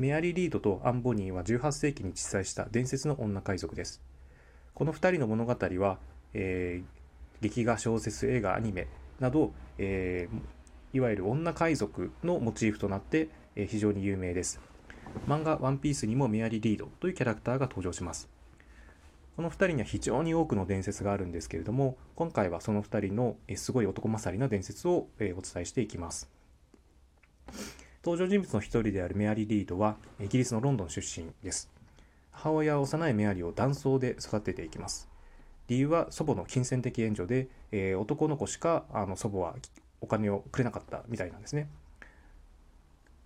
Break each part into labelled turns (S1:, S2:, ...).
S1: メアリー・リードとアン・ボニーは18世紀に実在した伝説の女海賊です。この2人の物語は、えー、劇画小説映画アニメなど、えー、いわゆる女海賊のモチーフとなって、えー、非常に有名です。漫画「ワンピースにもメアリー・リードというキャラクターが登場します。この2人には非常に多くの伝説があるんですけれども今回はその2人のすごい男勝りな伝説をお伝えしていきます。登場人物の一人であるメアリー・リードはイギリスのロンドン出身です。母親は幼いメアリーを男装で育てていきます。理由は祖母の金銭的援助で、えー、男の子しかあの祖母はお金をくれなかったみたいなんですね。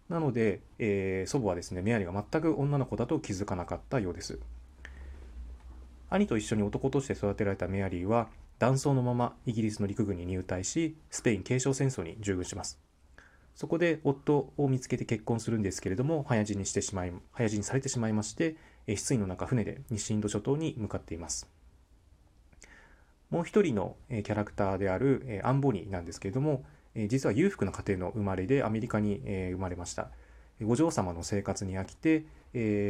S1: なので、えー、祖母はですねメアリーが全く女の子だと気づかなかったようです。兄と一緒に男として育てられたメアリーは男装のままイギリスの陸軍に入隊しスペイン継承戦争に従軍します。そこで夫を見つけて結婚するんですけれども早死にしてしまい早死にされてしまいまして失意の中船で西インド諸島に向かっています。もう一人のキャラクターであるアンボニーなんですけれども実は裕福な家庭の生まれでアメリカに生まれました。お嬢様の生活に飽きて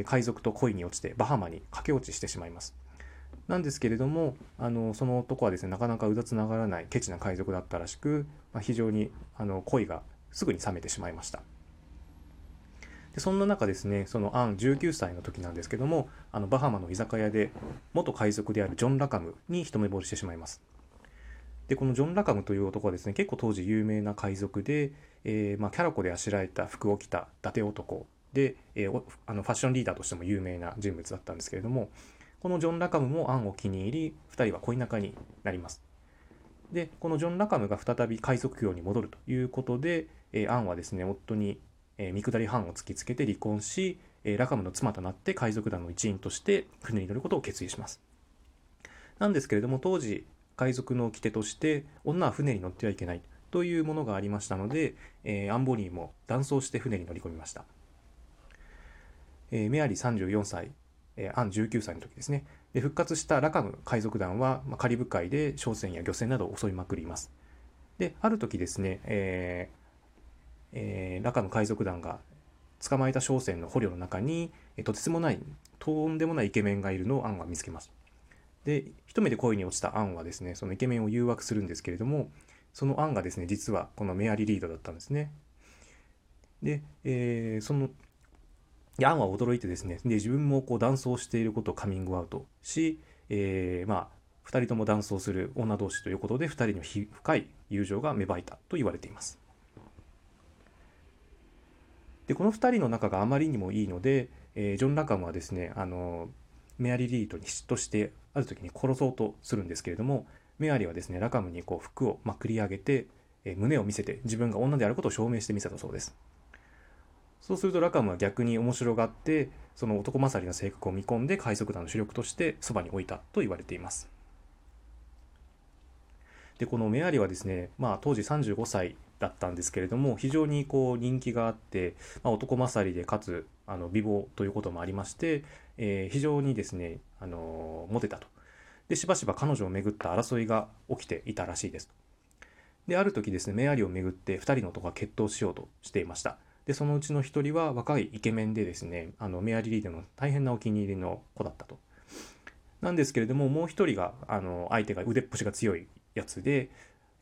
S1: 海賊と恋に落ちてバハマに駆け落ちしてしまいます。なんですけれどもあのその男はですねなかなかうだつながらないケチな海賊だったらしく、まあ、非常にあの恋がすぐに冷めてしまいました。でそんな中ですねそのアン19歳の時なんですけどもあのバハマの居酒屋で元海賊であるジョン・ラカムに一目惚れしてしまいます。でこのジョン・ラカムという男はですね結構当時有名な海賊で、えー、まあ、キャラコであしらえた服を着た伊達男で、えー、あのファッションリーダーとしても有名な人物だったんですけれどもこのジョン・ラカムもアンを気に入り2人は恋仲になります。でこのジョン・ラカムが再び海賊業に戻るということで、えー、アンはですね夫に、えー、見下り班を突きつけて離婚し、えー、ラカムの妻となって海賊団の一員として船に乗ることを決意します。なんですけれども当時海賊の掟として女は船に乗ってはいけないというものがありましたので、えー、アンボニーも断層して船に乗り込みました、えー、メアリー34歳、えー、アン19歳の時ですね。で復活したラカム海賊団は、まあ、カリブ海で商船や漁船などを襲いまくります。である時ですね、えーえー、ラカム海賊団が捕まえた商船の捕虜の中に、えー、とてつもないとんでもないイケメンがいるのをアンは見つけます。で一目で恋に落ちたアンはですねそのイケメンを誘惑するんですけれどもそのアンがですね実はこのメアリー・リードだったんですね。で、えー、そのアンは驚いてですねで自分もこう男装していることをカミングアウトし、えー、まあ2人とも男装する女同士ということで2人の深い友情が芽生えたと言われています。でこの2人の仲があまりにもいいので、えー、ジョン・ラカムはですねあのメアリー・リードに嫉妬してある時に殺そうとするんですけれどもメアリーはですねラカムにこう服をまくり上げて、えー、胸を見せて自分が女であることを証明してみせたそうです。そうするとラカムは逆に面白がってその男勝りの性格を見込んで海賊団の主力としてそばに置いたと言われています。でこのメアリはですね、まあ、当時35歳だったんですけれども非常にこう人気があって、まあ、男勝りでかつあの美貌ということもありまして、えー、非常にですね、あのモテたと。でしばしば彼女をめぐった争いが起きていたらしいです。である時ですねメアリをめぐって2人の男が決闘しようとしていました。でそのうちの1人は若いイケメンでですねあのメアリー・リードの大変なお気に入りの子だったと。なんですけれどももう1人があの相手が腕っぷしが強いやつで、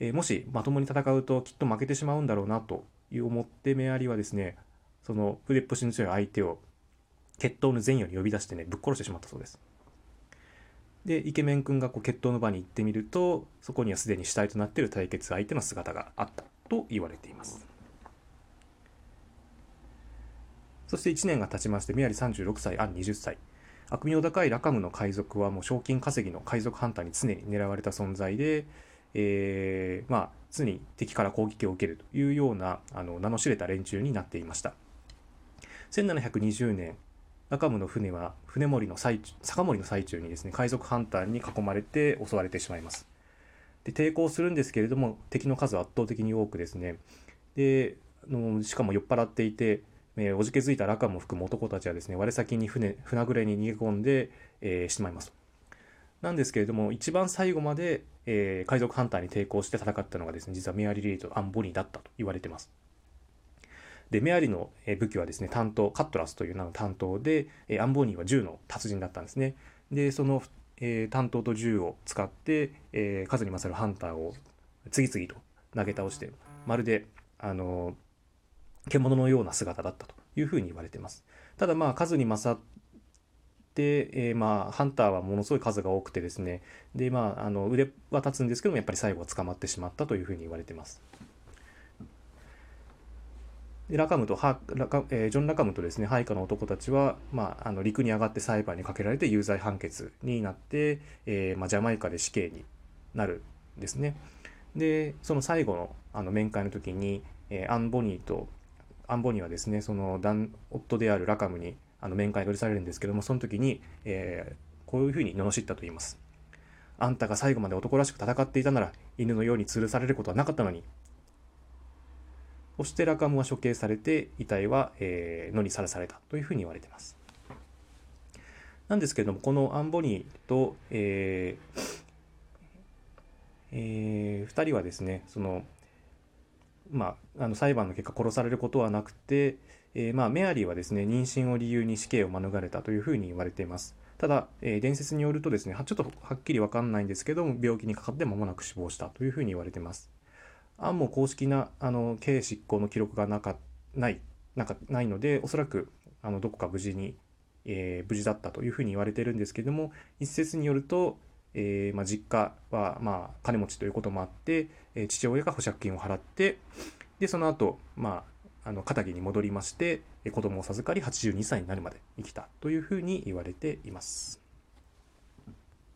S1: えー、もしまともに戦うときっと負けてしまうんだろうなという思ってメアリーはですねその腕っぷしの強い相手を決闘の前夜に呼び出してねぶっ殺してしまったそうです。でイケメン君がこう決闘の場に行ってみるとそこにはすでに主体となっている対決相手の姿があったと言われています。そして1年が経ちましてメアリ36歳アン20歳悪名高いラカムの海賊はもう賞金稼ぎの海賊ハンターに常に狙われた存在で、えー、まあ、常に敵から攻撃を受けるというようなあの名の知れた連中になっていました。1720年、ラカムの船は船盛りの最中、酒盛りの最中にですね、海賊ハンターに囲まれて襲われてしまいます。で、抵抗するんですけれども、敵の数は圧倒的に多くですね、で、あのしかも酔っ払っていて、えー、おじけづいたラカムを含む男たちはですね、我先に船、船暮れに逃げ込んで、えー、しまいます。なんですけれども、一番最後まで、えー、海賊ハンターに抵抗して戦ったのがですね、実はメアリー・リーとアンボニーだったと言われてます。でメアリの武器はですね担当カットラスという名の担当でアンボニーは銃の達人だったんですねでその、えー、担当と銃を使って、えー、数に勝るハンターを次々と投げ倒してまるであの獣のような姿だったというふうに言われてます。ただまあ数に勝って、えー、まあハンターはものすごい数が多くてですね。でまああの腕は立つんですけどもやっぱり最後は捕まってしまったというふうに言われてます。ラカムとハラカ、えー、ジョン・ラカムとですね配下の男たちは、まあ、あの陸に上がって裁判にかけられて有罪判決になって、えーまあ、ジャマイカで死刑になるんですね。でその最後のあの面会の時に、えー、アン・ボニーとアン・ボニはですねその夫であるラカムにあの面会が許されるんですけどもその時に、えー、こういうふうに罵ったと言います。あんたが最後まで男らしく戦っていたなら犬のように吊るされることはなかったのにそしてラカムは処刑されて遺体は、えー、野にさらされたというふうに言われています。なんですけれどもこのアンボニーと、えーえー、2人はですねその、まあ、あの裁判の結果殺されることはなくて、えー、まあ、メアリーはですね妊娠を理由に死刑を免れたというふうに言われています。ただ、えー、伝説によるとですねちょっとはっきり分かんないんですけども病気にかかって間もなく死亡したというふうに言われています。案も公式なあの刑執行の記録がなかないなんかないのでおそらくあのどこか無事に、えー、無事だったというふうに言われてるんですけども一説によると、えーまあ、実家は、まあ、金持ちということもあって、えー、父親が保釈金を払ってでその後、まああの片木に戻りまして子供を授かり82歳になるまで生きたというふうに言われています。